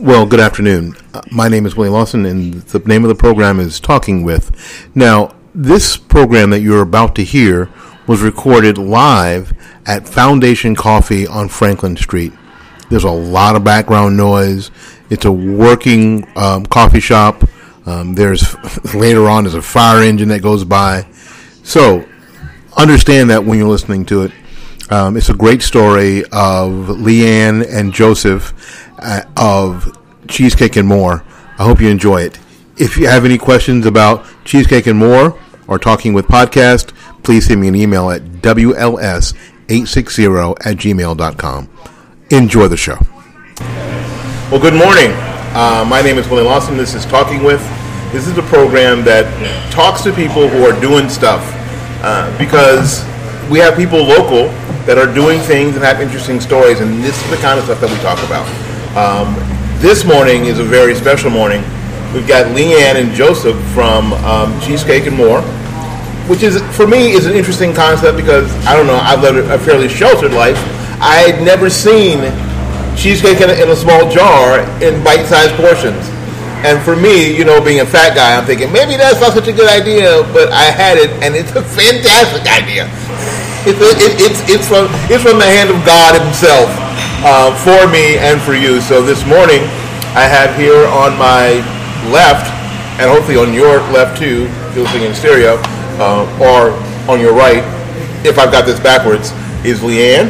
Well, good afternoon. Uh, my name is Willie Lawson, and the name of the program is Talking With. Now, this program that you're about to hear was recorded live at Foundation Coffee on Franklin Street. There's a lot of background noise. It's a working um, coffee shop. Um, there's later on there's a fire engine that goes by. So understand that when you're listening to it. Um, it's a great story of Leanne and Joseph uh, of Cheesecake and More. I hope you enjoy it. If you have any questions about Cheesecake and More or Talking with Podcast, please send me an email at WLS860 at gmail.com. Enjoy the show. Well, good morning. Uh, my name is Willie Lawson. This is Talking With. This is a program that talks to people who are doing stuff uh, because we have people local that are doing things and have interesting stories, and this is the kind of stuff that we talk about. Um, this morning is a very special morning. We've got Leanne and Joseph from um, Cheesecake and More, which is for me is an interesting concept because I don't know I've led a fairly sheltered life. I'd never seen cheesecake in a, in a small jar in bite-sized portions. And for me, you know, being a fat guy, I'm thinking maybe that's not such a good idea, but I had it, and it's a fantastic idea. It's, it, it's, it's, from, it's from the hand of God Himself uh, for me and for you. So this morning, I have here on my left, and hopefully on your left too, if you're listening in stereo, uh, or on your right, if I've got this backwards, is Leanne.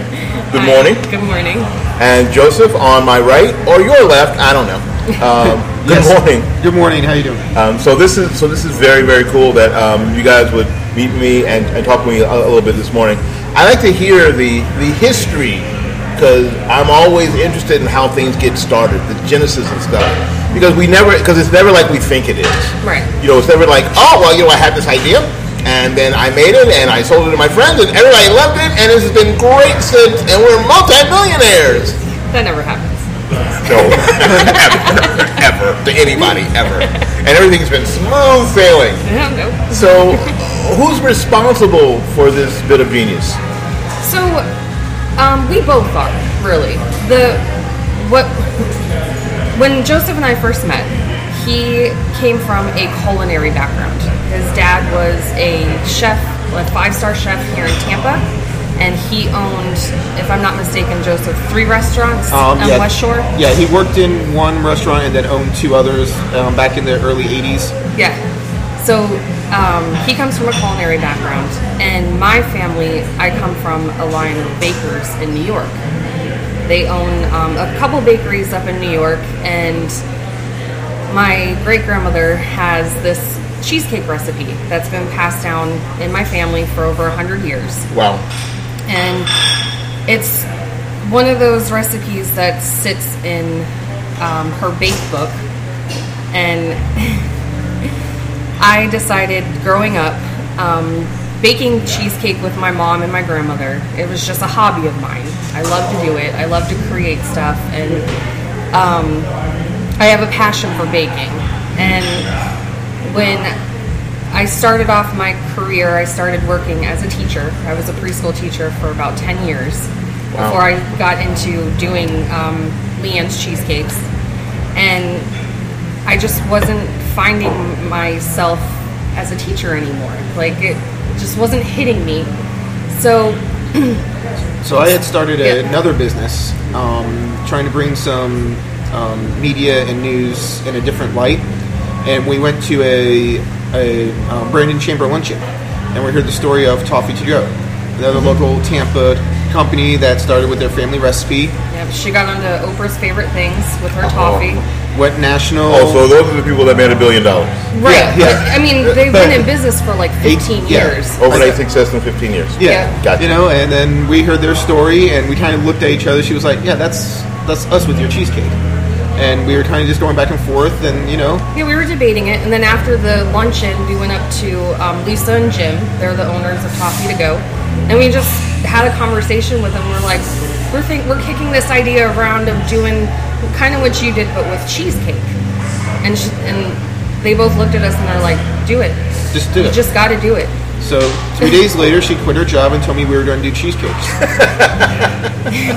Good Hi. morning. Good morning. And Joseph on my right or your left, I don't know. Um, good Yes. morning. Good morning. How are you doing? Um, so this is so this is very very cool that um, you guys would meet me and, and talk to me a, a little bit this morning. I like to hear the the history because I'm always interested in how things get started, the genesis and stuff. Because we never because it's never like we think it is. Right. You know, it's never like oh well, you know, I had this idea. And then I made it, and I sold it to my friends, and everybody loved it, and it's been great since, and we're multi-millionaires. That never happens. No, ever, ever to anybody ever, and everything's been smooth sailing. No, no. So, who's responsible for this bit of genius? So, um, we both are really the what. When Joseph and I first met, he came from a culinary background. His dad was a chef, a five-star chef here in Tampa, and he owned, if I'm not mistaken, Joseph, three restaurants Um, on yeah, West Shore. Yeah, he worked in one restaurant and then owned two others um, back in the early '80s. Yeah. So um, he comes from a culinary background, and my family, I come from a line of bakers in New York. They own um, a couple bakeries up in New York, and my great grandmother has this cheesecake recipe that's been passed down in my family for over 100 years Wow. and it's one of those recipes that sits in um, her bake book and i decided growing up um, baking cheesecake with my mom and my grandmother it was just a hobby of mine i love to do it i love to create stuff and um, i have a passion for baking and when I started off my career, I started working as a teacher. I was a preschool teacher for about 10 years Wow. before I got into doing um, Leanne's cheesecakes. And I just wasn't finding myself as a teacher anymore. Like, it just wasn't hitting me. So, So I had started a, Yeah. another business, um, trying to bring some um, media and news in a different light. And we went to a, a um, Brandon Chamber luncheon, and we heard the story of Toffee to Go, another local Tampa company that started with their family recipe, yeah, she got onto Oprah's favorite things with her Oh. toffee. Went national. Oh, so those are the people that made a billion dollars. Right. Yeah, yeah. but, I mean, they've been in business for like 15 yeah. years. Overnight success in 15 years. Yeah, Yeah. Gotcha. you know, and then we heard their story, and we kind of looked at each other. She was like, "Yeah, that's that's us with your cheesecake," and we were kind of just going back and forth, and you know, Yeah, we were debating it, and then after the luncheon, we went up to um, Lisa and Jim. They're the owners of Toffee to Go, and we just had a conversation with them. We're like, we're think we're kicking this idea around of doing kind of what you did, but with cheesecake. And sh- and they both looked at us and they're like, do it. just do You it. just got to do it. So three days later, she quit her job and told me we were going to do cheesecakes.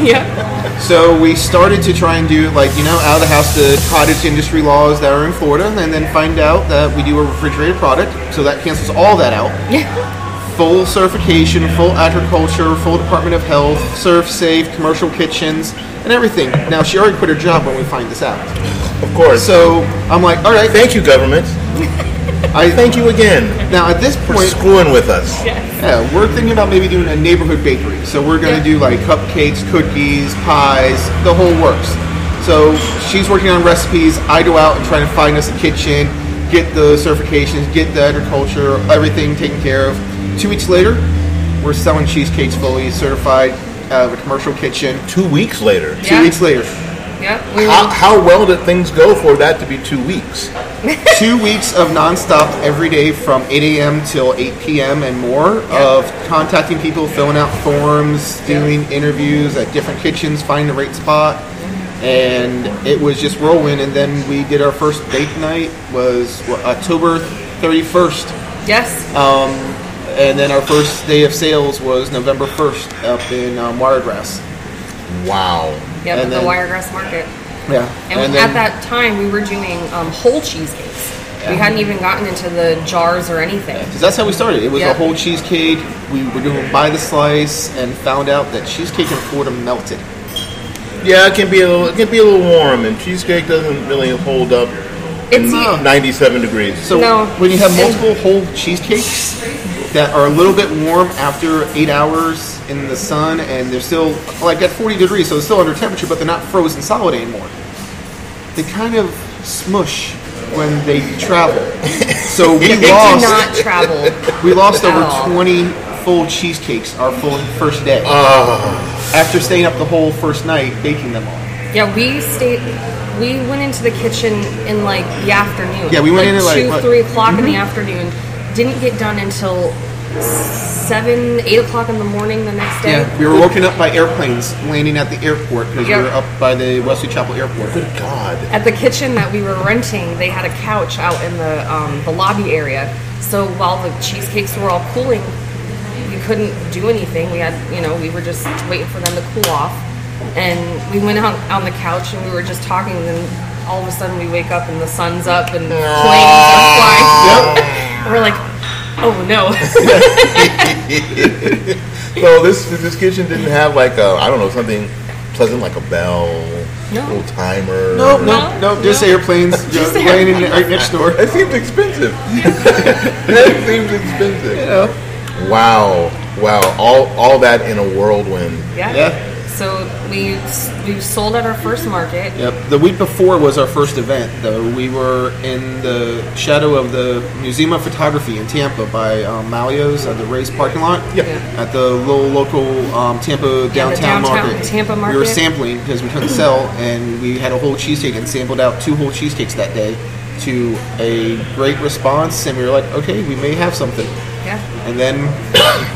yeah. So we started to try and do like you know out of the house the cottage industry laws that are in Florida, and then find out that we do a refrigerated product. So that cancels all that out. Yeah. Full certification, full agriculture, full Department of Health, ServSafe, commercial kitchens, and everything. Now she already quit her job when we find this out. Of course. So I'm like, all right, thank you, government. I Thank you again Now at this for point, screwing with us. Yes. Yeah, we're thinking about maybe doing a neighborhood bakery. So we're going to Yeah. do like cupcakes, cookies, pies, the whole works. So she's working on recipes. I go out and try to find us a kitchen, get the certifications, get the agriculture, everything taken care of. Two weeks later, we're selling cheesecakes fully certified out of a commercial kitchen. Two weeks later. Two Yeah. weeks later, Yeah. We were, How, how well did things go for that to be two weeks? two weeks of nonstop every day from 8 a.m. till 8 p.m. and more of contacting people, filling out forms, doing interviews at different kitchens, finding the right spot, and it was just whirlwind. And then we did our first bake night was what, October 31st, yes. Um, and then our first day of sales was November 1st up in um, Wiregrass. Wow. Yep. At and the then- Wiregrass Market. Yeah, And, at that time, we were doing um, whole cheesecakes. We hadn't even gotten into the jars or anything. Because that's how we started. It was Yeah. a whole cheesecake. We were doing by the slice, and found out that cheesecake in Florida melted. Yeah, it can be a little, it can be a little warm, and cheesecake doesn't really hold up It's No. e- 97 degrees. So No. when you have multiple whole cheesecakes that are a little bit warm after eight hours in the sun, and they're still like at 40 degrees, so it's still under temperature, but they're not frozen solid anymore. They kind of smush when they travel. So we they lost. do not travel. We lost over all. 20 full cheesecakes our full first day. Ah. After staying up the whole first night baking them all. Yeah, we stayed. We went into the kitchen in like the afternoon. Yeah, we went like in at, like, two, what- three o'clock in the afternoon. Didn't get done until seven, eight o'clock in the morning the next day. Yeah, we were woken up by airplanes landing at the airport because Yep. we were up by the Wesley Chapel Airport. Good God. At the kitchen that we were renting, they had a couch out in the um, the lobby area. So while the cheesecakes were all cooling, we couldn't do anything. We had, you know, we were just waiting for them to cool off. And we went out on the couch and we were just talking. And then all of a sudden, we wake up and the sun's up and the planes are flying. And we're like, oh no. So this this kitchen didn't have like a I don't know something pleasant like a bell, No. little timer. No, no, No, no, just no. airplanes Just uh, just landing right next door. it seems expensive. it seems expensive. You know, Wow, wow, all all that in a whirlwind. yeah. yeah. So we we sold at our first market. Yep. The week before was our first event, though. We were in the shadow of the Museum of Photography in Tampa by um, Malio's at the Ray's parking lot. Yeah. At the little local um, Tampa downtown, downtown market. Tampa We were sampling because we couldn't sell, and we had a whole cheesecake and sampled out two whole cheesecakes that day to a great response. And we were like, okay, we may have something. Yeah. And then,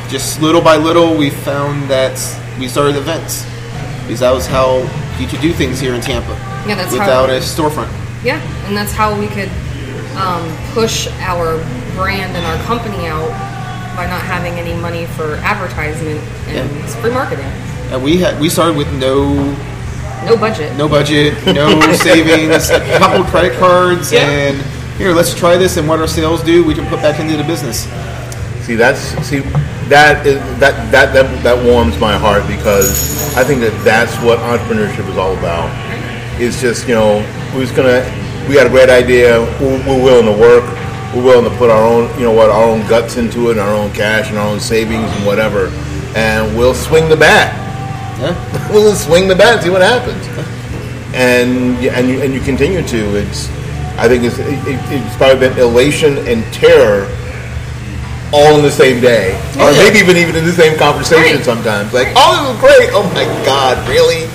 just little by little, we found that we started events because that was how you could do things here in Tampa Yeah, that's without how. a storefront. Yeah, and that's how we could um, push our brand and our company out by not having any money for advertisement and Yeah. free marketing. And we had we started with no No budget. no budget, no savings, a couple credit cards, Yeah. and here let's try this. And what our sales do, we can put back into the business. See, that's see that is that that that that warms my heart because I think that that's what entrepreneurship is all about. It's just you know we're just gonna we got a great idea. We're, we're willing to work. We're willing to put our own you know what our own guts into it, and our own cash and our own savings and whatever, and we'll swing the bat. Yeah, we'll swing the bat and see what happens. And and you and you continue to. It's I think it's it, it's probably been elation and terror all in the same day, or maybe even even in the same conversation Right. sometimes. Like, oh, this is great. Oh my God, really?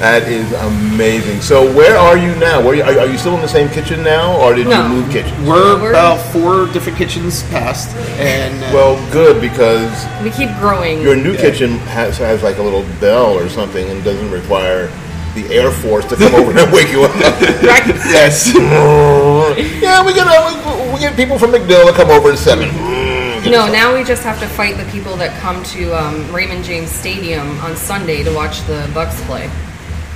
That is amazing. So, where are you now? Where are you, are, are you still in the same kitchen now, or did No. you move kitchen? we're, We're- about four different kitchens past, and uh, Well, good because We keep growing. your new kitchen has, has like a little bell or something and doesn't require the Air Force to come over and wake you up. right? yes, yeah, we get uh, we, we get people from MacDill to come over at seven. No, now we just have to fight the people that come to um, Raymond James Stadium on Sunday to watch the Bucs play.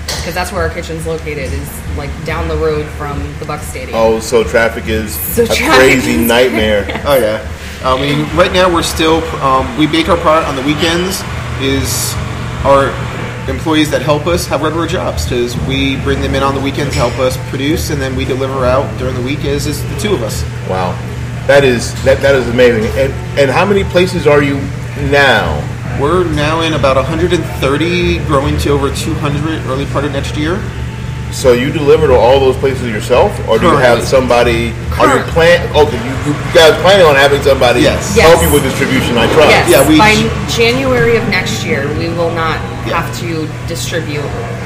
Because that's where our kitchen's located, is like down the road from the Bucs Stadium. Oh, so traffic is So a traffic crazy is- nightmare. Oh yeah. I mean, right now we're still um, we bake our product on the weekends. Is our employees that help us have regular jobs because we bring them in on the weekends to help us produce, and then we deliver out during the week as is the two of us. Wow, that is that that is amazing. And and how many places are you now? We're now in about 130, growing to over 200 early part of next year. So you deliver to all those places yourself, or do you have Currently. somebody? Are you plan? Okay, you, you guys planning on having somebody Yes. help Yes. you with distribution? I trust. Yes, Yeah, we- by January of next year, we will not Yeah. have to distribute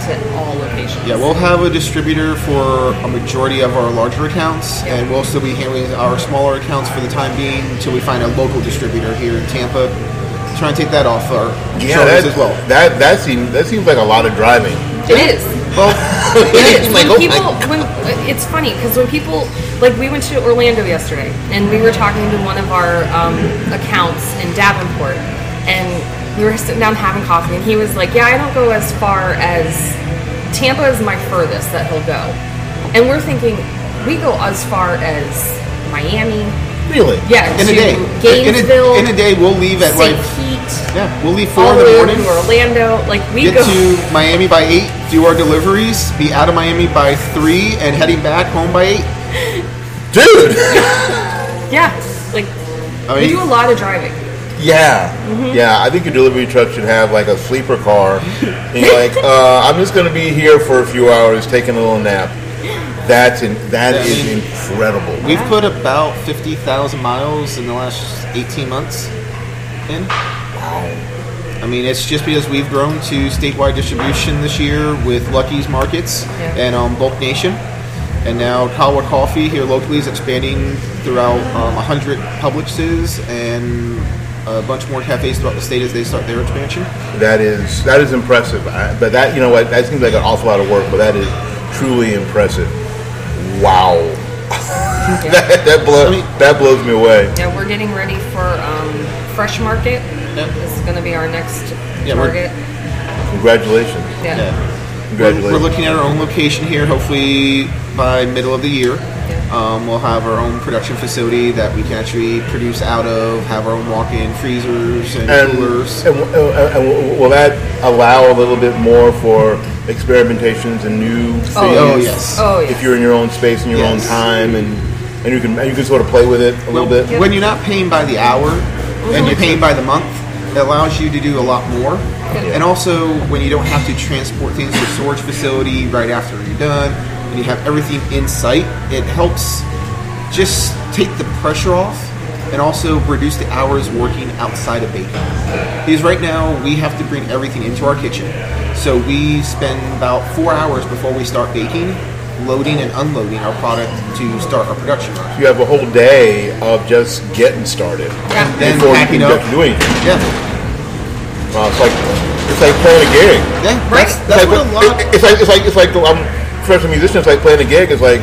to all locations. Yeah, we'll have a distributor for a majority of our larger accounts, Yeah. and we'll still be handling our smaller accounts for the time being until we find a local distributor here in Tampa. Trying to take that off our Yeah, shoulders that, as well. that that seems that seems like a lot of driving. It is. Well, It is. Like, when oh people, when it's funny because when people like we went to Orlando yesterday and we were talking to one of our um, accounts in Davenport and we were sitting down having coffee and he was like, "Yeah, I don't go as far as Tampa is my furthest that he'll go," and we're thinking we go as far as Miami. Really? Yeah, in to a day, Gainesville, in a, in a day, we'll leave at St. like Pete, yeah, we'll leave four all in the the way morning. to Orlando. Like we Get go. to Miami by eight, do our deliveries, be out of Miami by three, and heading back home by eight. Dude. yeah, like I we do a lot of driving. Yeah, Mm-hmm. yeah. I think your delivery truck should have like a sleeper car. And you're like, uh, I'm just going to be here for a few hours, taking a little nap. That's in, that Yeah, I is mean- incredible. We've put about 50,000 miles in the last 18 months in. I mean, it's just because we've grown to statewide distribution this year with Lucky's Markets Yeah. and um, Bulk Nation. And now Colwood Coffee here locally is expanding throughout um, 100 Publixes and a bunch more cafes throughout the state as they start their expansion. That is that is impressive. I, but that you know what that seems like an awful lot of work, but that is truly impressive. Wow, that that, blow, I mean- that blows me away. Yeah, we're getting ready for um, Fresh Market. Yep. This is going to be our next Yeah, we're- target. Congratulations, Yeah. We're, congratulations. we're looking at our own location here. Hopefully by middle of the year, um, we'll have our own production facility that we can actually produce out of. Have our own walk-in freezers and, and, coolers. and, and, and will that allow a little bit more for experimentations and new things? Oh, yes. Oh, yes. If you're in your own space and your Yes. own time, and and you can and you can sort of play with it a little bit. When you're not paying by the hour and you're paying by the month, it allows you to do a lot more. And also, when you don't have to transport things to a storage facility right after you're done, and you have everything in sight, it helps just take the pressure off and also reduce the hours working outside of baking. Because right now, we have to bring everything into our kitchen. So we spend about four hours before we start baking, loading and unloading our product to start our production run. You have a whole day of just getting started Yeah. Then before you packing can up. to. Yeah. Wow, it's like it's like playing a gig. Yeah, Right. that's, that's It's what a like, lot. it- it's like it's like it's like I'm a professional musician. It's like playing a gig. It's like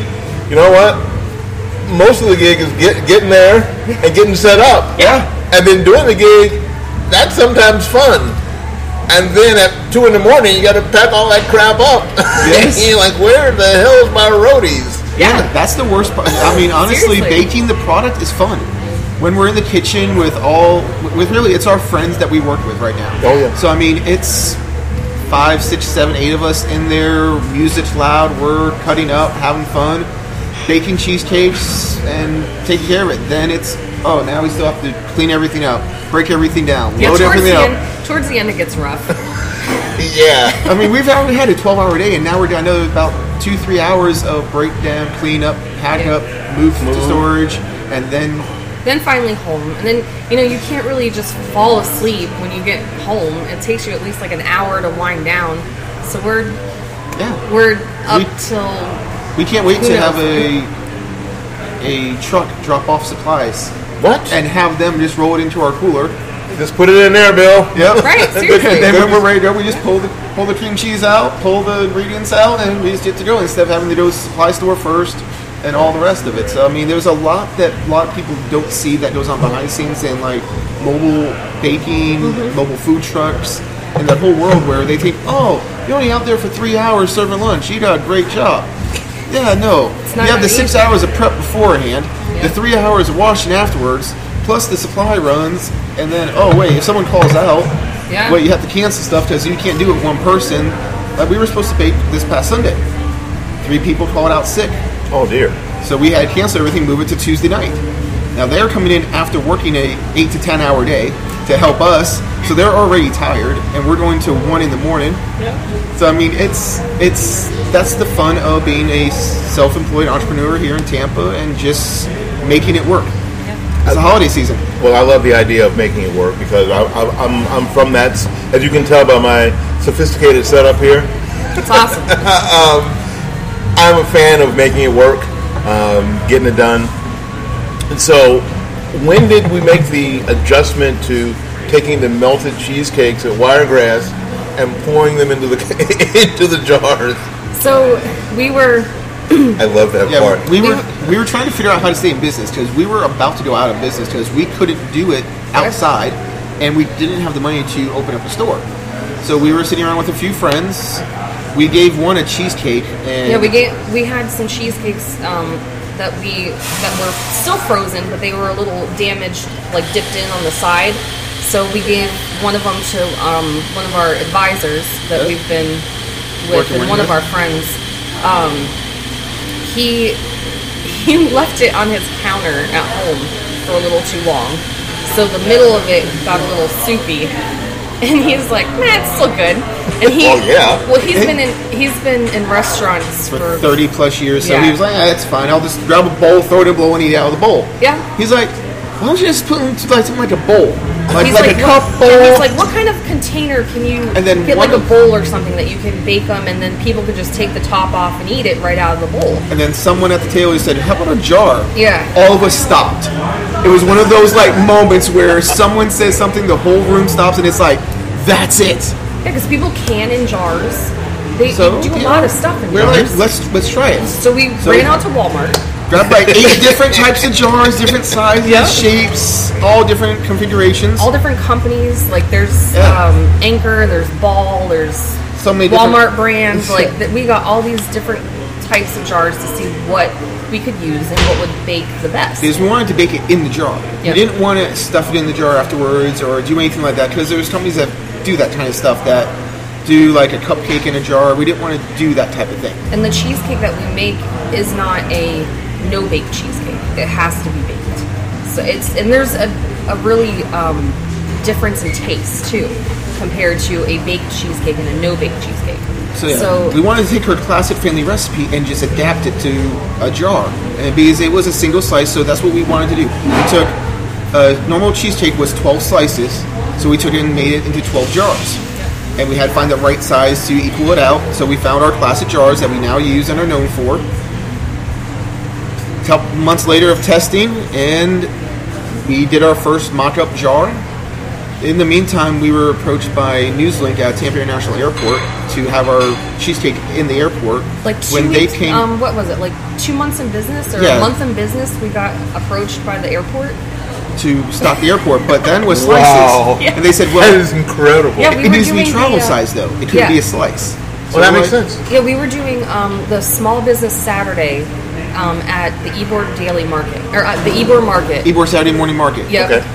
you know what? Most of the gig is get, getting there and getting set up. Yeah. And then doing the gig, that's sometimes fun. And then at two in the morning, you got to pack all that crap up. Yes. You're like, where the hell is my roadies? Yeah, that's the worst part. I mean, honestly, baking the product is fun. When we're in the kitchen with all, with really, it's our friends that we work with right now. Oh, yeah. So I mean, it's five, six, seven, eight of us in there. Music's loud. We're cutting up, having fun, baking cheesecakes, and taking care of it. Then it's oh, now we still have to clean everything up, break everything down, Yeah, load towards everything the, up. end, towards the end, it gets rough. Yeah. I mean, we've already had a 12 hour day, and now we're down to about two, three hours of breakdown, clean up, pack Yeah. up, move to storage, and then, then finally home, and then you know you can't really just fall asleep when you get home. It takes you at least like an hour to wind down. So we're yeah. we're up We- till We can't wait to knows? have a a truck drop off supplies What? and have them just roll it into our cooler. Just put it in there, Bill. Yep. Right, seriously. then when we're ready to go, we just pull the pull the cream cheese out, pull the ingredients out, and we just get to go instead of having to go to the supply store first, and all the rest of it. So I mean, there's a lot that a lot of people don't see that goes on behind the scenes in like mobile baking, Mm-hmm. mobile food trucks, and that whole world where they think, oh, you're only out there for three hours serving lunch. You got a great job. Yeah, no. You have the six hours of prep beforehand, Yeah. the three hours of washing afterwards, plus the supply runs, and then oh wait, if someone calls out, Yeah. wait, you have to cancel stuff because you can't do it one person. Like we were supposed to bake this past Sunday. Three people called out sick. Oh dear. So we had to cancel everything, move it to Tuesday night. Now they're coming in after working a eight to ten hour day to help us, so they're already tired, and we're going to one in the morning. Yeah. So I mean, it's it's that's the fun of being a self-employed entrepreneur here in Tampa and just making it work. It's a holiday season. Well, I love the idea of making it work because I, I, I'm I'm from that. As you can tell by my sophisticated setup here, It's awesome. I'm a fan of making it work, um, getting it done. And so, when did we make the adjustment to taking the melted cheesecakes at Wiregrass and pouring them into the into the jars? so we were I love that Yeah, part. we were we were trying to figure out how to stay in business because we were about to go out of business because we couldn't do it outside, and we didn't have the money to open up a store. So we were sitting around with a few friends. We gave one a cheesecake, and Yeah, we gave we had some cheesecakes um, that we that were still frozen, but they were a little damaged, like dipped in on the side. So we gave one of them to um, one of our advisors that Yeah. we've been with, Working and with one of our friends. Um, he he left it on his counter at home for a little too long, so the middle of it got a little soupy. And he's like, "Man, it's still good." And he, Well, yeah. well, he's been in he's been in restaurants for for, 30 plus years. So Yeah. he was like, ah, "That's fine. I'll just grab a bowl, throw it in a bowl, and eat it out of the bowl." Yeah. He's like, "Why don't you just put it into like something like a bowl, like He's like, like, a bowl?" yeah, he's like, what kind of container can you And then get like a bowl or something that you can bake them, and then people could just take the top off and eat it right out of the bowl. And then someone at the table said, "How about a jar?" Yeah. All of us stopped. It was one of those like moments where someone says something, the whole room stops, and it's like, "That's it." Yeah, because people can in jars. They So do a you lot of stuff in We're jars. like, let's let's try it. so we so- ran out to Walmart. Grab like eight different types of jars, different sizes, Yeah. shapes, all different configurations. All different companies. Like there's Yeah. um, Anchor, there's Ball, there's So many different- Walmart brands. Like that, we got all these different types of jars to see what we could use and what would bake the best. because we wanted to bake it in the jar. Yeah. We didn't want to stuff it in the jar afterwards or do anything like that because there's companies that do that kind of stuff that do like a cupcake in a jar. We didn't want to do that type of thing. And the cheesecake that we make is not a no baked cheesecake. It has to be baked. So it's and there's a, a really um, difference in taste too, compared to a baked cheesecake and a no baked cheesecake. So, yeah, so, we wanted to take her classic family recipe and just adapt it to a jar, and because it was a single slice, so that's what we wanted to do. We took a normal cheesecake was 12 slices, so we took it and made it into 12 jars, and we had to find the right size to equal it out. So we found our classic jars that we now use and are known for. A couple months later of testing, and we did our first mock-up jar. In the meantime, we were approached by Newslink at Tampa International Airport to have our cheesecake in the airport. like two when weeks, they came um, what was it? Like two months in business or Yeah. a month in business, we got approached by the airport. to stock the airport, but then with Wow. slices, Yeah. and they said, "Well, is incredible. Yeah, we it needs to be travel the, uh, size though. It couldn't yeah. be a slice." well, that makes like- sense. Yeah, we were doing um, the Small Business Saturday um, at the Ybor Daily Market or uh, the Ybor Market. Ybor Saturday morning market. Yep. Okay.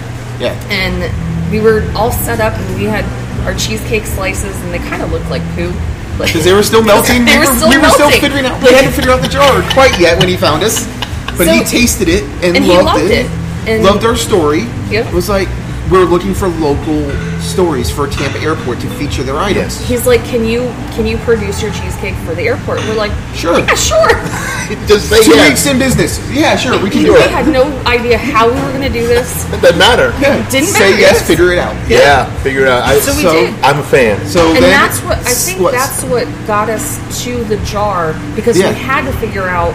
Yeah. and we were all set up and we had our cheesecake slices and they kind of looked like poo. Because they were still melting. They we were still we were still melting. figuring out. We hadn't figured out the jar quite yet when he found us, but he tasted it and, and he loved, loved it. it. And- loved our story. Yep. Was like we're looking for local stories for Tampa Airport to feature their items. He's like, "Can you can you produce your cheesecake for the airport?" We're like, Sure. "Yeah, sure." Just say Two yes. weeks in business. Yeah, sure, we can we do it. We had no idea how we were going to do this. It doesn't matter. Yeah. Didn't matter. Say matter. yes, figure it out. Yeah, figure it out. I, So we So- did. I'm a fan. So and then that's what I think. what- That's what got us to the jar because Yeah. we had to figure out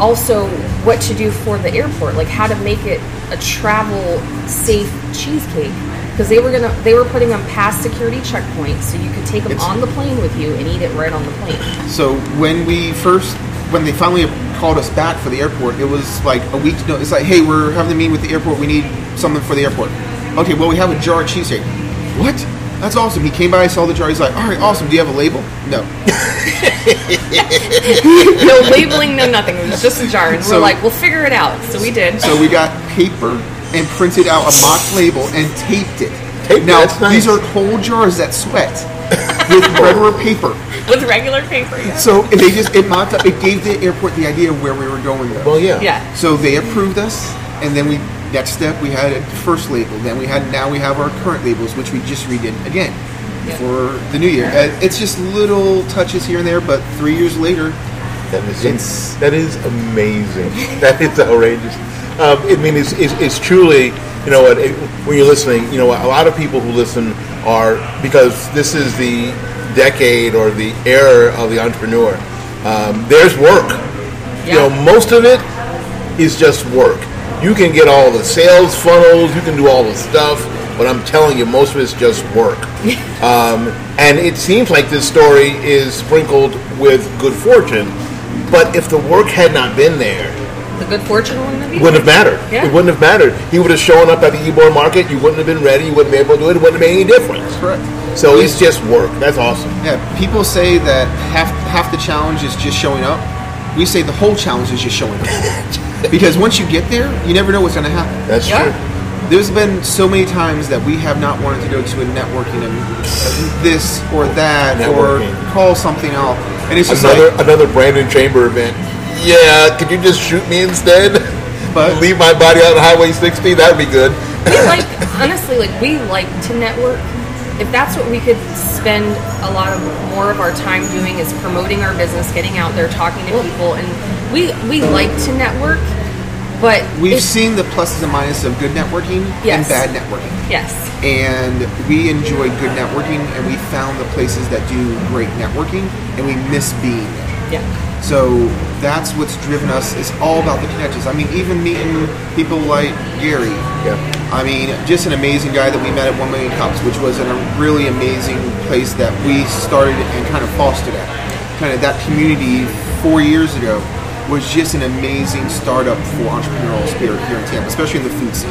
also what to do for the airport, like how to make it a travel safe cheesecake. Because they were gonna, they were putting them past security checkpoints, so you could take them It's- on the plane with you and eat it right on the plane. So when we first when they finally called us back for the airport, it was like a week. No, it's like, hey, we're having a meeting with the airport. We need something for the airport. Okay, well, we have a jar of cheesecake. What? That's awesome. He came by, saw the jar. He's like, all right, awesome. Do you have a label? No. no labeling, no nothing. It was just a jar. And So- we're like, we'll figure it out. So we did. So we got paper and printed out a mock label and taped it. Taped it, now nice. these are whole jars that sweat with regular paper. with regular paper. Yeah. So they just it mocked up. It gave the airport the idea of where we were going. Though. Well, yeah. Yeah. So they approved us, and then we next step we had a first label. Then we had now we have our current labels, which we just redid again Yeah. for the new year. Uh, It's just little touches here and there, but three years later, That is It's- that is amazing. that is outrageous. Um, I mean, it's, it's, it's truly you know what when you're listening, you know a lot of people who listen are because this is the decade or the era of the entrepreneur. Um, there's work. You know, most of it is just work. You can get all the sales funnels, you can do all the stuff, but I'm telling you, most of it's just work. um, and it seems like this story is sprinkled with good fortune, but if the work had not been there, The good fortune wouldn't have wouldn't have mattered. Yeah. It wouldn't have mattered. He would have shown up at the Ybor market, you wouldn't have been ready, you wouldn't be able to do it, it wouldn't have made any difference. correct. So it's just work. That's awesome. Yeah, people say that half half the challenge is just showing up. We say the whole challenge is just showing up. because once you get there, you never know what's going to happen. That's Yeah. true. There's been so many times that we have not wanted to go to a networking and this or that Networking. or call something out, and it's just Another like, another Brandon Chamber event. Yeah, could you just shoot me instead? But- leave my body out on Highway 60. That'd be good. we like honestly like we like to network if that's what we could spend a lot of more of our time doing is promoting our business getting out there talking to people and we we like to network but we've seen the pluses and minuses of good networking and bad networking. yes. And we enjoy good networking and we found the places that do great networking and we miss being there. Yeah so that's what's driven us. It's all about the connections. I mean even meeting people like gary. Yeah. I mean just an amazing guy that we met at 1 million cups which was in a really amazing place that we started and kind of fostered at kind of that community four years ago was just an amazing startup for entrepreneurial spirit here in tampa especially in the food scene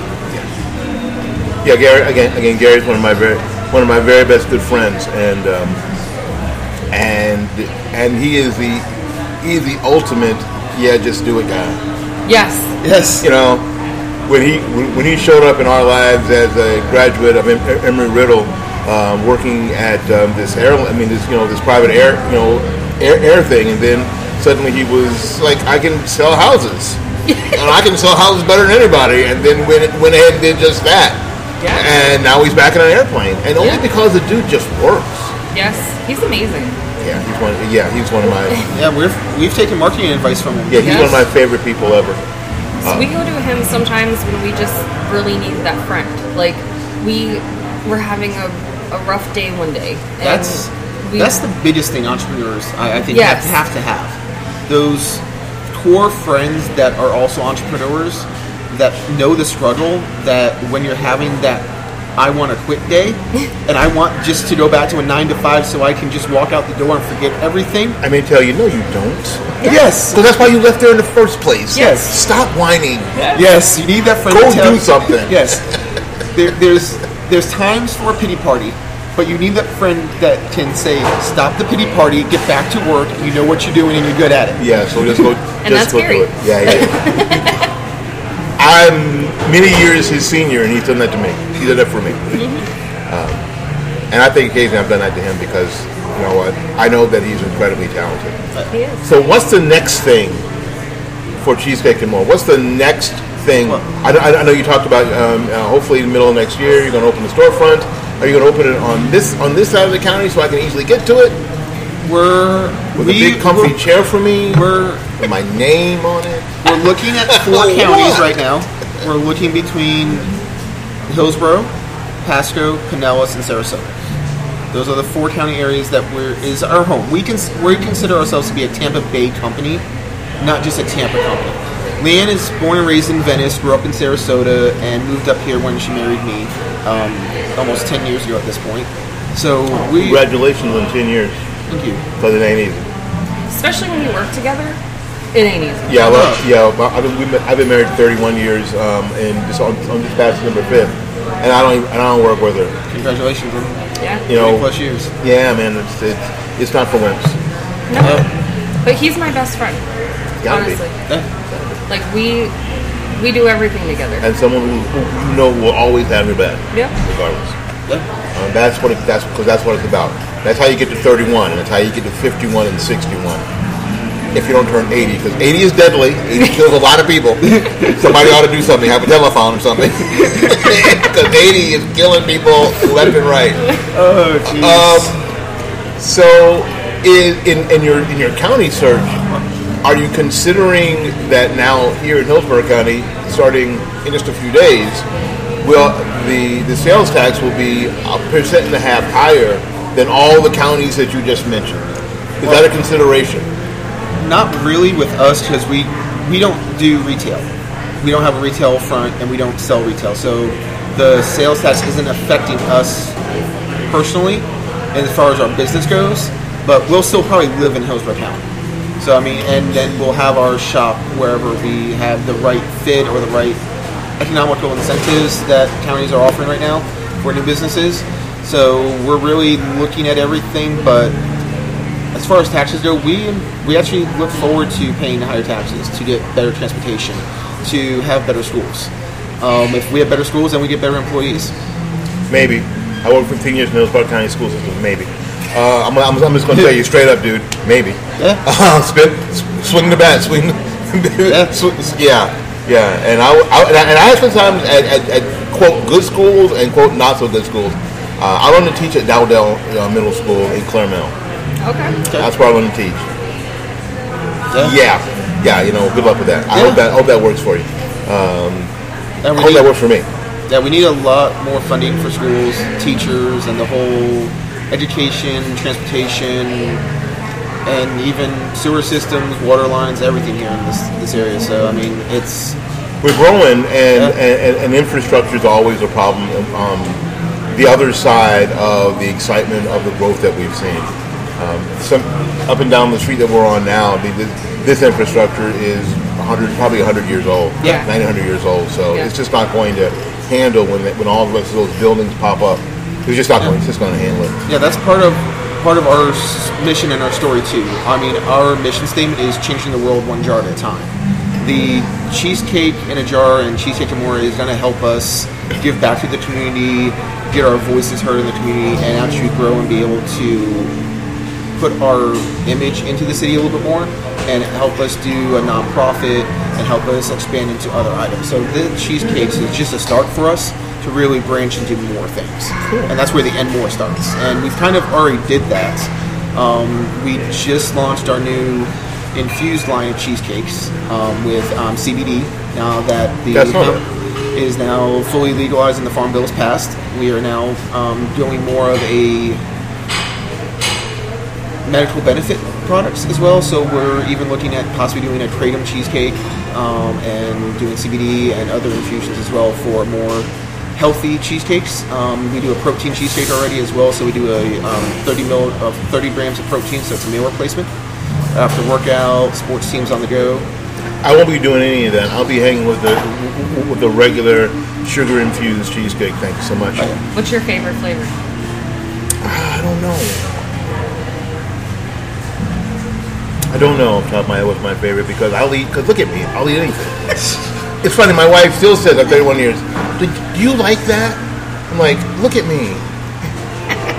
Yeah, Yeah, Gary. Again, again, Gary's one of my very one of my very best good friends, and um, and and he is the he's the ultimate. Yeah, just do it, guy. yes yes You know, when he when when he showed up in our lives as a graduate of Embry-Riddle, um, working at um, this air, I mean, this you know this private air you know air, air thing, and then suddenly he was like, I can sell houses. and I can sell houses better than anybody, and then went, went ahead and did just that. Yeah. And now he's back in an airplane, and only Yeah. because the dude just works. yes he's amazing Yeah, he's one. Yeah, he's one of my. Yeah, we've we've taken marketing advice from him. Yeah, he's Yes. one of my favorite people ever. So we go to him sometimes when we just really need that friend. Like we were having a, a rough day one day. and That's we, that's the biggest thing entrepreneurs I, I think Yes. have, have to have. Those core friends that are also entrepreneurs that know the struggle. That when you're having that I want a quit day, and I want just to go back to a nine to five so I can just walk out the door and forget everything. I may tell you, no, you don't. Yes, So that's why you left there in the first place. Yes. Stop whining. yes, you need that friend. Go to tell do something. Yes, there, there's there's times for a pity party, but you need that friend that can say, "Stop the pity party, get back to work. You know what you're doing, and you're good at it." Yeah, so just go. And just that's go Gary. do it. Yeah, yeah. I'm many years his senior, and he's done that to me. He did that for me. Um, and I think occasionally I've done that to him because you know what? I know that he's incredibly talented. he is. So what's the next thing for Cheesecake and More? What's the next thing? I, I- I know you talked about um, uh, hopefully in the middle of next year you're going to open the storefront. Are you going to open it on this on this side of the county so I can easily get to it We're with we, a big comfy chair for me we're with my name on it? we're looking at four counties right now. We're looking between Hillsborough, Pasco, Pinellas, and Sarasota. Those are the four county areas that we're is our home. We can we consider ourselves to be a Tampa Bay company, not just a Tampa company. Leanne is born and raised in Venice, grew up in Sarasota, and moved up here when she married me, um, almost ten years ago at this point. So we Congratulations on ten years thank you. because it ain't easy. Especially when you work together. It ain't easy. Yeah, well, yeah. but I've been, we've I've been married 31 years, um, and this on, on this past number fifth, and I don't even, and I don't work with her. Congratulations on Yeah. You know, 20 plus years. yeah, man, it's it's, it's not for wimps. No. But he's my best friend. Gotta be. honestly. Yeah. Like we we do everything together. And someone who, who you know will always have your back, Yeah. regardless. Yeah. Um, that's what it, that's because that's what it's about. That's how you get to 31, and that's how you get to 51 and 61. If you don't turn 80, because 80 is deadly. 80 kills a lot of people. Somebody ought to do something. Have a telephone or something. Because 80 is killing people left and right. Oh, jeez. Um, so, in, in, in your in your county search, are you considering that now here in Hillsborough County, starting in just a few days, will the the sales tax will be a percent and a half higher than all the counties that you just mentioned? Is that a consideration? Not really with us because we we don't do retail. We don't have a retail front and we don't sell retail. So the sales tax isn't affecting us personally as far as our business goes. But we'll still probably live in Hillsborough County. So I mean, and then we'll have our shop wherever we have the right fit or the right economical incentives that counties are offering right now for new businesses. So we're really looking at everything, but as far as taxes go, we we actually look forward to paying higher taxes to get better transportation, to have better schools. Um, if we have better schools, then we get better employees. Maybe. I worked for 10 years in the Hillsborough County school system. Maybe. Uh, I'm, I'm, I'm just going to tell you straight up, dude. Maybe. Yeah. Uh, spin, swing the bat, swing. Yeah. Sw- yeah, yeah. And I, I and I, and I spent time at, at, at quote good schools and quote not so good schools. Uh, I learned to teach at Dowdell uh, Middle School in Claremont. Okay. That's where I learned to teach. Yeah. Yeah, yeah. You know, good luck with that. I Yeah. hope that I hope that works for you. And I we hope need, that works for me. yeah, we need a lot more funding for schools, teachers, and the whole education, transportation, and even sewer systems, water lines, everything here in this this area. So I mean, it's We're growing, and, Yeah. and, and infrastructure is always a problem. Um, the other side of the excitement of the growth that we've seen. Um, some up and down the street that we're on now, the, this, this infrastructure is 100, probably 100 years old, Yeah. 900 years old. So Yeah. it's just not going to handle when when all of those buildings pop up. It's just not going. It's just going to handle it. Yeah, that's part of part of our mission and our story too. I mean, our mission statement is changing the world one jar at a time. The cheesecake in a jar and cheesecake Amore is going to help us give back to the community, get our voices heard in the community, and actually grow and be able to put our image into the city a little bit more and help us do a nonprofit and help us expand into other items. So the cheesecakes is just a start for us to really branch into more things. And that's where the end more starts. And we've kind of already did that. Um, we just launched our new infused line of cheesecakes um, with um, CBD. Now that the That's not hemp is now fully legalized and the farm bill is passed, we are now um, doing more of a medical benefit products as well. So we're even looking at possibly doing a kratom cheesecake um, and doing CBD and other infusions as well for more healthy cheesecakes. Um, we do a protein cheesecake already as well. So we do a um, 30 mil of 30 grams of protein. So it's a meal replacement. After workout, sports teams on the go. I won't be doing any of that. I'll be hanging with the with the regular sugar infused cheesecake. Thank you so much. What's your favorite flavor? I don't know. I don't know off top of my head what's my favorite because I'll eat. Because look at me, I'll eat anything. it's funny. My wife still says at 31 years, "Do do you like that?" I'm like, "Look at me.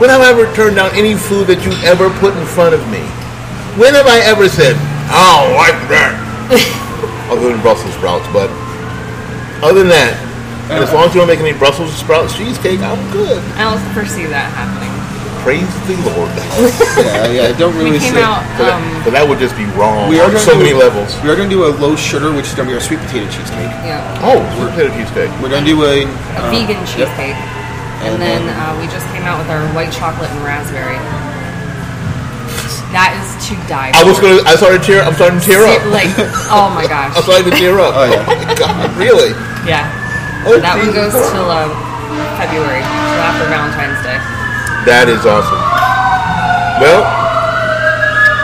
When have I ever turned down any food that you ever put in front of me? When have I ever said, "I don't like that"? other than Brussels sprouts, but other than that, and as long as you don't make any Brussels sprouts cheesecake, I'm good. I don't foresee that happening. Praise the Lord. Yeah, yeah. I don't really We came say. out. But, that, Um, but that would just be wrong We are on going so to many levels. We are going to do a low sugar, which is going to be our sweet potato cheesecake. yeah. Oh, sweet potato cheesecake. We're going to do a, A uh, vegan yep. cheesecake. And And then then- uh, we just came out with our white chocolate and raspberry. That is to die. I was gonna. I started to tear. I'm starting to tear up. Like, oh my gosh. I'm starting to tear up. Oh, yeah. Oh my God, really? Yeah. Oh, That one goes till uh, February, till after Valentine's Day. That is awesome. Well,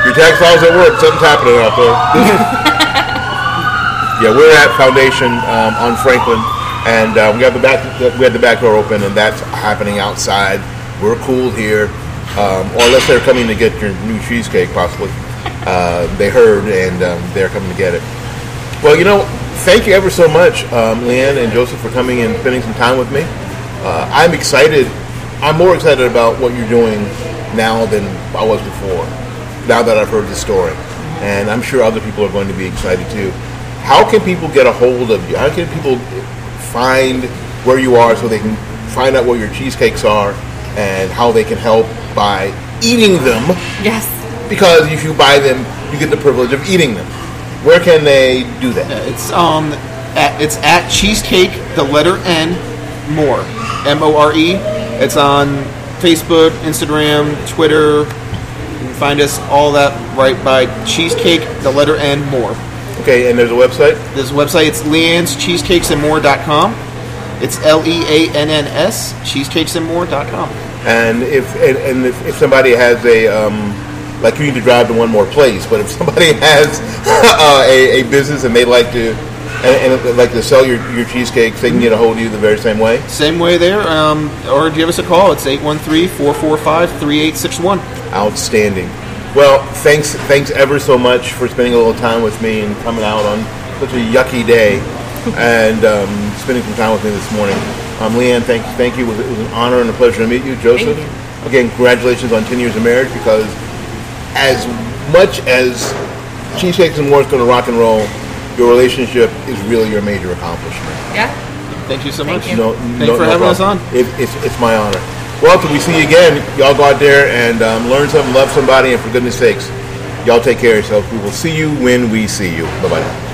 your tax files at work. Something's happening out there. Yeah, we're at Foundation um, on Franklin, and uh, we have the back we had the back door open, and that's happening outside. We're cool here, um, or unless they're coming to get your new cheesecake, possibly. Uh, they heard, and um, they're coming to get it. Well, you know, thank you ever so much, um, Leanne and Joseph, for coming and spending some time with me. Uh, I'm excited. I'm more excited about what you're doing now than I was before. Now that I've heard the story, and I'm sure other people are going to be excited too. How can people get a hold of you? How can people find where you are so they can find out what your cheesecakes are and how they can help by eating them? Yes. Because if you buy them, you get the privilege of eating them. Where can they do that? Yeah, it's um, at, it's at cheesecake the letter N more M O R E. It's on Facebook, Instagram, Twitter. You can find us all that right by cheesecake the letter N more. Okay, and there's a website. There's a website it's Leanne's cheesecakesandmore.com. It's L E A N N S cheesecakesandmore.com. And if and, and if, if somebody has a um, like you need to drive to one more place, but if somebody has uh, a, a business and they'd like to and, and like to sell your, your cheesecakes, they can get a hold of you the very same way. Same way there, um, or give us a call. It's 813-445-3861. Outstanding. Well, thanks thanks ever so much for spending a little time with me and coming out on such a yucky day and um, spending some time with me this morning. Um, Leanne, thank thank you. It was, it was an honor and a pleasure to meet you, Joseph. Thank you. Again, congratulations on 10 years of marriage because as much as Cheesecakes and More is going to rock and roll, your relationship is really your major accomplishment. Yeah. Thank you so Thank much. you. No, Thanks no, for no having us on. It, it's, it's my honor. Well, until we see you again, y'all go out there and um, learn something, love somebody, and for goodness sakes, y'all take care of yourselves. We will see you when we see you. Bye bye.